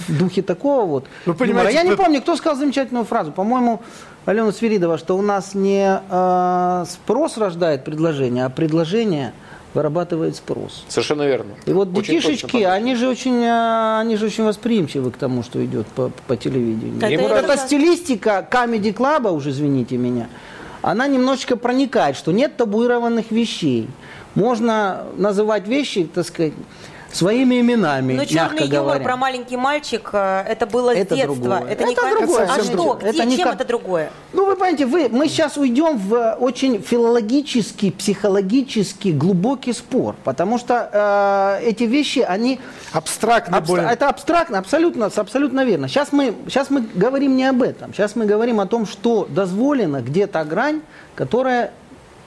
в духе такого вот... Вы понимаете, я не помню, кто сказал замечательную фразу. По-моему, Алена Свиридова, что у нас не э, спрос рождает предложение, а предложение – вырабатывает спрос. Совершенно верно. И вот очень детишечки, они же очень, а, они же очень восприимчивы к тому, что идет по, по телевидению. Это, вот эта стилистика Comedy Club, уж извините меня, она немножечко проникает, что нет табуированных вещей. Можно называть вещи, так сказать, своими именами, Но черный юмор говоря. про маленький мальчик, э, это было это с детства. Другое. Это, это не другое. А что? Где? Это Чем это другое? Ну, вы понимаете, вы, мы сейчас уйдем в очень филологический, психологический, глубокий спор, потому что э, эти вещи, они... Абстрактно абстра- более. Это абстрактно, абсолютно, абсолютно верно. Сейчас мы, сейчас мы говорим не об этом. Сейчас мы говорим о том, что дозволено, где-то грань, которая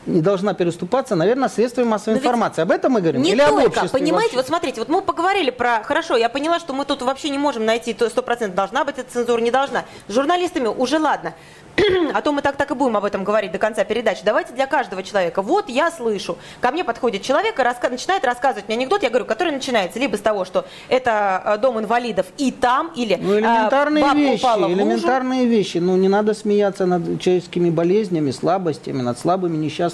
не должна переступаться, наверное, средствами массовой Но информации. Об этом мы говорим? Не Или только, об понимаете, вообще? вот смотрите, вот мы поговорили про, хорошо, я поняла, что мы тут вообще не можем найти, то 100% должна быть эта цензура, не должна. С журналистами уже ладно. [CLEARS THROAT] а то мы так так и будем об этом говорить до конца передачи. Давайте для каждого человека. Вот я слышу. Ко мне подходит человек и раска... начинает рассказывать мне анекдот, я говорю, который начинается либо с того, что это э, дом инвалидов и там, или ну, элементарные а, вещи, элементарные вещи. Ну, не надо смеяться над человеческими болезнями, слабостями, над слабыми, несчастными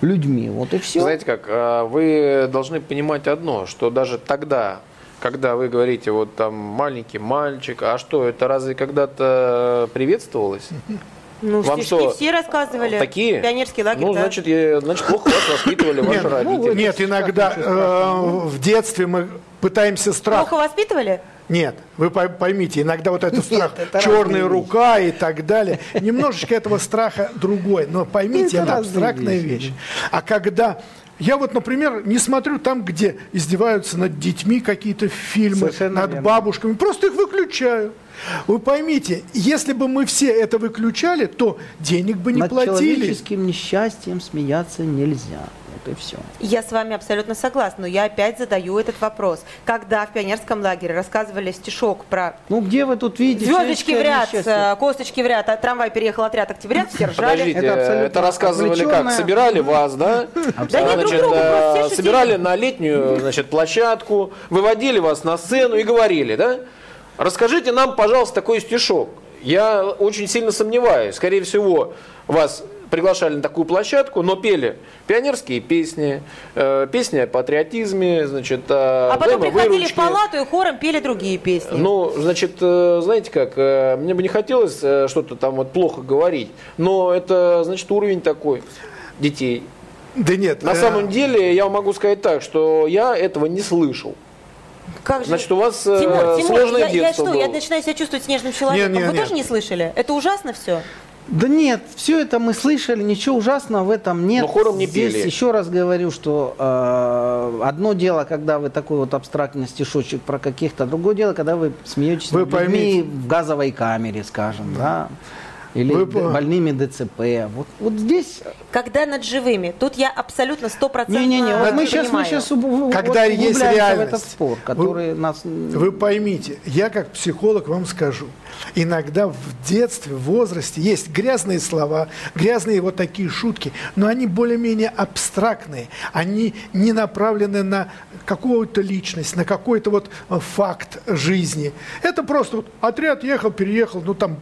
людьми. Вот и все. Знаете как, а, вы должны понимать одно, что даже тогда, когда вы говорите, вот там маленький мальчик, а что, это разве когда-то приветствовалось? Ну, Вам что, все рассказывали. Такие? Пионерский лагерь, Ну, да. значит, я, значит, плохо вас воспитывали ваши родители. Ну, нет, иногда э, в детстве мы пытаемся страх... Плохо воспитывали? Нет, вы поймите, иногда вот этот [LAUGHS] страх, Нет, это черная рука и так далее, немножечко этого страха другой, но поймите, это, это абстрактная вещь. вещь. А когда я вот, например, не смотрю там, где издеваются над детьми какие-то фильмы, Совершенно над верно. бабушками, просто их выключаю. Вы поймите, если бы мы все это выключали, то денег бы не над платили. Над человеческим несчастьем смеяться нельзя и все. Я с вами абсолютно согласна, но я опять задаю этот вопрос. Когда в пионерском лагере рассказывали стишок про... Ну, где вы тут видите? Звездочки в ряд, несчастье? косточки в ряд, а трамвай переехал отряд октября, все ржали. Подождите, это, это рассказывали как? Собирали вас, да? Да нет, друг другу э, Собирали на летнюю значит, площадку, выводили вас на сцену и говорили, да? Расскажите нам, пожалуйста, такой стишок. Я очень сильно сомневаюсь. Скорее всего, вас приглашали на такую площадку, но пели пионерские песни, э, песни о патриотизме, значит, о А потом приходили в палату и хором пели другие песни. Ну, значит, э, знаете как, э, мне бы не хотелось э, что-то там вот плохо говорить, но это, значит, уровень такой детей. Да нет. На э... самом деле, я могу сказать так, что я этого не слышал. Как же? Значит, у вас Тимур, э, Тимур, сложное я, детство я что, было. я начинаю себя чувствовать снежным человеком. Нет, нет, Вы нет. тоже не слышали? Это ужасно все? Да нет, все это мы слышали, ничего ужасного в этом нет. Но хором не Здесь пели. еще раз говорю, что э, одно дело, когда вы такой вот абстрактный стишочек про каких-то, другое дело, когда вы смеетесь вы над людьми в газовой камере, скажем, да. или Вы... больными ДЦП. Вот, вот здесь... Когда над живыми, тут я абсолютно стопроцентно Не-не-не, вот мы сейчас, мы сейчас Когда вот, есть реальность. в этот спор, который вы, нас... Вы поймите, я как психолог вам скажу, иногда в детстве, в возрасте есть грязные слова, грязные вот такие шутки, но они более-менее абстрактные, они не направлены на какую-то личность, на какой-то вот э, факт жизни. Это просто вот отряд ехал, переехал, ну там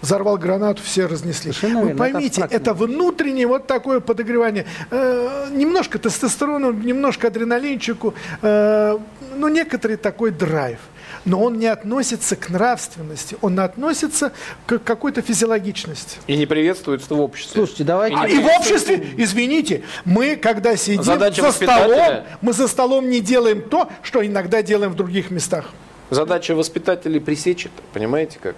взорвал гранату, все разнесли. Совершенно Вы поймите, это, это внутреннее вот такое подогревание. Э, немножко тестостерона, немножко адреналинчику, э, ну некоторый такой драйв но он не относится к нравственности, он относится к какой-то физиологичности. И не приветствуется в обществе. Слушайте, давайте... И, а, и в обществе, извините, мы, когда сидим Задача за столом, мы за столом не делаем то, что иногда делаем в других местах. Задача воспитателей пресечь это, понимаете как?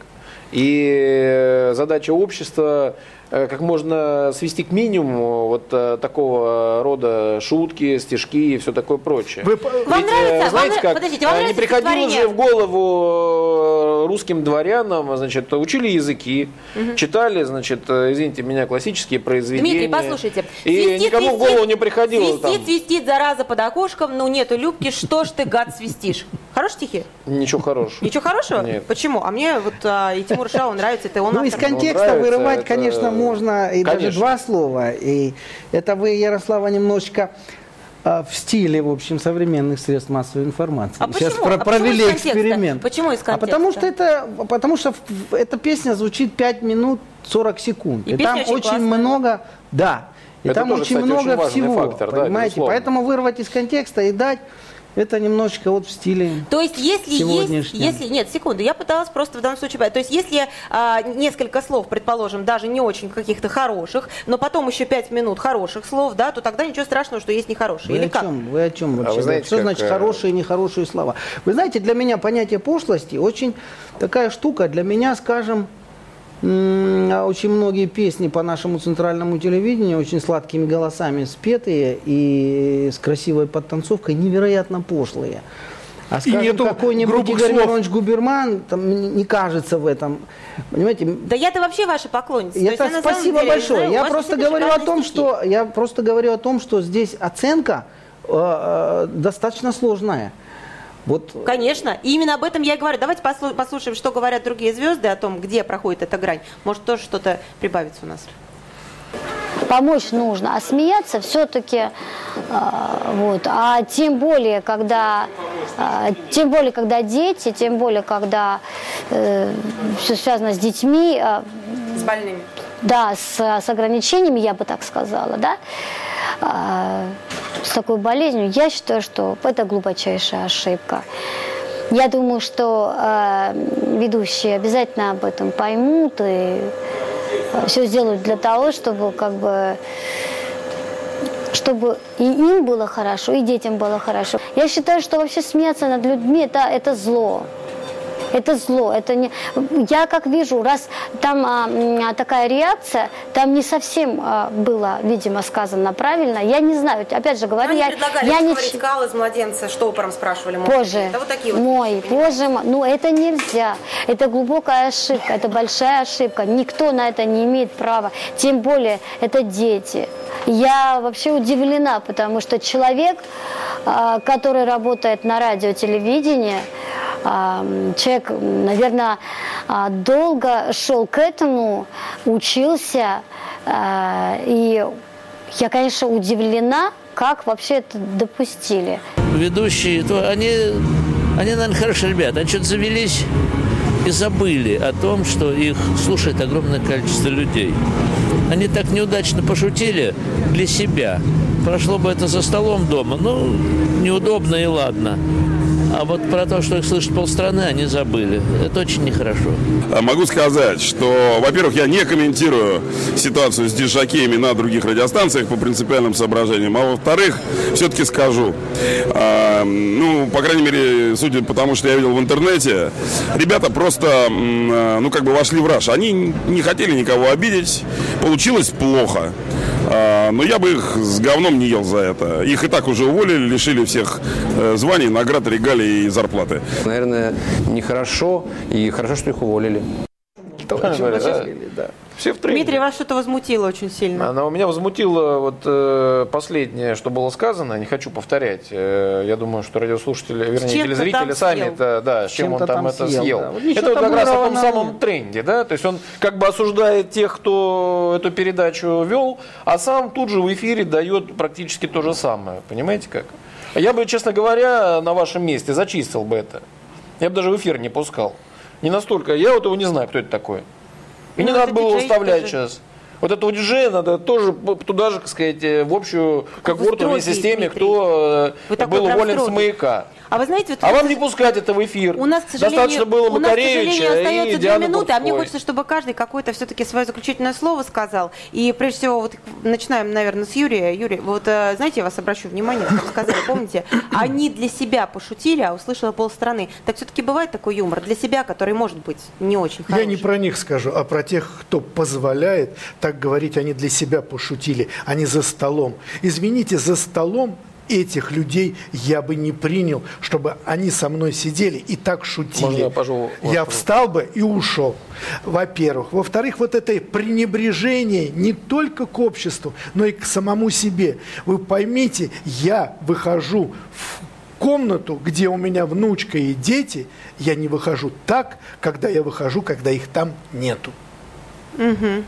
И задача общества Э, как можно свести к минимуму вот э, такого рода шутки, стишки и все такое прочее. Вы... Вам Ведь, э, нравится? Знаете, вам, как, подождите, вам не приходило же в голову русским дворянам, значит, учили языки, угу. читали, значит, извините меня, классические произведения. Дмитрий, послушайте. И свистит, никому свистит, в голову не приходило свистит, там. Свистит, зараза под окошком, ну нету любки, что ж ты, гад, свистишь? Хорошие стихи? Ничего хорошего. Ничего хорошего? Нет. Почему? А мне вот а, и Тимур Шау нравится, это он Ну, из контекста вырывать, конечно, можно и Конечно. даже два слова. И это вы, Ярослава, немножечко а, в стиле, в общем, современных средств массовой информации. А Сейчас почему? Про а провели почему эксперимент. Почему из контекста? А потому что это, потому что эта песня звучит 5 минут 40 секунд. И, и там очень классная. много, да, и это там тоже, очень кстати, много очень всего, фактор, понимаете? Да, Поэтому вырвать из контекста и дать это немножечко вот в стиле То есть, если есть, если, нет, секунду, я пыталась просто в данном случае, то есть, если а, несколько слов, предположим, даже не очень каких-то хороших, но потом еще пять минут хороших слов, да, то тогда ничего страшного, что есть нехорошие. Вы Или о как? чем? Вы о чем вообще? А вы знаете, Что как... значит хорошие и нехорошие слова? Вы знаете, для меня понятие пошлости очень такая штука, для меня, скажем, очень многие песни по нашему центральному телевидению очень сладкими голосами спетые и с красивой подтанцовкой невероятно пошлые. А скажем, какой-нибудь Игорь Миронович Губерман там, не кажется в этом. Понимаете? Да я-то вообще ваша поклонница. Это есть, спасибо деле, большое. Знаю, я просто говорю о том, стихи. что я просто говорю о том, что здесь оценка э, э, достаточно сложная. Вот. Конечно. И именно об этом я и говорю. Давайте послушаем, что говорят другие звезды о том, где проходит эта грань. Может, тоже что-то прибавится у нас. Помочь нужно, а смеяться все-таки, э, вот, а тем более, когда, э, тем более, когда дети, тем более, когда э, все связано с детьми. Э, с больными. Да, с, с ограничениями, я бы так сказала, да. Э, с такой болезнью, я считаю, что это глубочайшая ошибка. Я думаю, что э, ведущие обязательно об этом поймут и э, все сделают для того, чтобы как бы чтобы и им было хорошо, и детям было хорошо. Я считаю, что вообще смеяться над людьми это, это зло. Это зло. Это не... Я как вижу, раз там а, такая реакция, там не совсем а, было, видимо, сказано правильно. Я не знаю. Опять же говорю, я, я не... кал из младенца, что упором спрашивали. Боже, это вот такие вот мой, боже мой. Ну, это нельзя. Это глубокая ошибка, это большая ошибка. Никто на это не имеет права. Тем более, это дети. Я вообще удивлена, потому что человек, а, который работает на радио, телевидении, человек, наверное, а, долго шел к этому, учился, а, и я, конечно, удивлена, как вообще это допустили. Ведущие, то они, они, наверное, хорошие ребята, они что-то завелись и забыли о том, что их слушает огромное количество людей. Они так неудачно пошутили для себя. Прошло бы это за столом дома, ну, неудобно и ладно. А вот про то, что их слышит полстраны, они забыли. Это очень нехорошо. А могу сказать, что, во-первых, я не комментирую ситуацию с дишакеями на других радиостанциях по принципиальным соображениям. А во-вторых, все-таки скажу, а, ну, по крайней мере, судя по тому, что я видел в интернете, ребята просто, а, ну, как бы вошли в раш. Они не хотели никого обидеть, получилось плохо. А, но я бы их с говном не ел за это. Их и так уже уволили, лишили всех э, званий, наград, регалий и зарплаты. Наверное, нехорошо, и хорошо, что их уволили. Да. Все в тренде. Дмитрий, вас что-то возмутило очень сильно. Она у меня возмутила вот э, последнее, что было сказано. Не хочу повторять. Э, я думаю, что радиослушатели, вернее, телезрители сами съел. это, да, с чем он там там это съел, съел. да. Вот это вот как раз о том самом тренде, да. То есть он как бы осуждает тех, кто эту передачу вел, а сам тут же в эфире дает практически то же самое. Понимаете как? Я бы, честно говоря, на вашем месте зачистил бы это. Я бы даже в эфир не пускал. Не настолько. Я вот его не знаю, кто это такой. И не Ну, надо это было диджей выставлять тоже. сейчас. Вот этого диджея надо тоже туда же, так сказать, э, в общую когорту вместе с теми, Дмитрий. кто э, Вы был уволен с маяка. А вы знаете, вот А вам не пускать это в эфир. У нас, к сожалению, Достаточно было у нас, к сожалению, остается две минуты, а мне хочется, чтобы каждый какое-то все-таки свое заключительное слово сказал. И прежде всего, вот начинаем, наверное, с Юрия. Юрий, вот э, знаете, я вас обращу внимание, как сказали, помните, [COUGHS] они для себя пошутили, а услышала полстраны. Так все-таки бывает такой юмор для себя, который может быть не очень хороший. Я не про них скажу, а про тех, кто позволяет так говорить, они для себя пошутили, они за столом. Извините, за столом этих людей я бы не принял, чтобы они со мной сидели и так шутили. Можно я пожал я встал бы и ушел, во-первых. Во-вторых, вот это пренебрежение не только к обществу, но и к самому себе. Вы поймите, я выхожу в комнату, где у меня внучка и дети, я не выхожу так, когда я выхожу, когда их там нету. Мгм.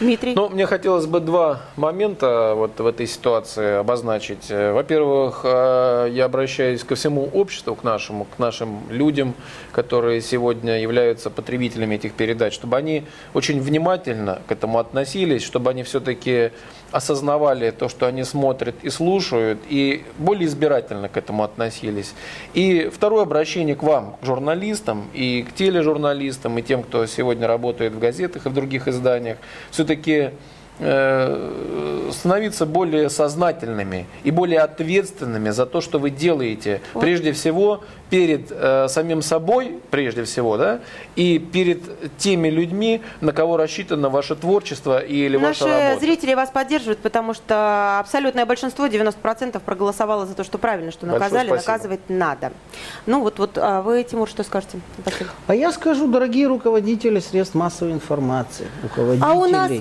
Дмитрий. Ну, мне хотелось бы два момента вот в этой ситуации обозначить. Э, Во-первых, э, я обращаюсь ко всему обществу, к нашему, к нашим людям, которые сегодня являются потребителями этих передач, чтобы они очень внимательно к этому относились, чтобы они все-таки осознавали то, что они смотрят и слушают, и более избирательно к этому относились. И второе обращение к вам, к журналистам, и к тележурналистам, и тем, кто сегодня работает в газетах и в других изданиях, все-таки становиться более сознательными и более ответственными за то, что вы делаете, прежде всего перед э, самим собой, прежде всего, да, и перед теми людьми, на кого рассчитано ваше творчество или ваша Наши работа. зрители вас поддерживают, потому что абсолютное большинство, 90% проголосовало за то, что правильно, что наказали, спасибо. наказывать надо. Ну вот, вот а вы, Тимур, что скажете? напоследок? А я скажу, дорогие руководители средств массовой информации, руководители. А у нас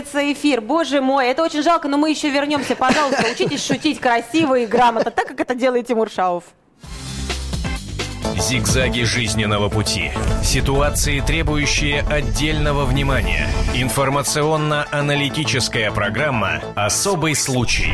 заканчивается эфир. Боже мой, это очень жалко, но мы еще вернемся. Пожалуйста, учитесь шутить красиво и грамотно, так как это делает Тимур Шауф. Зигзаги жизненного пути. Ситуации, требующие отдельного внимания. Информационно-аналитическая программа «Особый случай».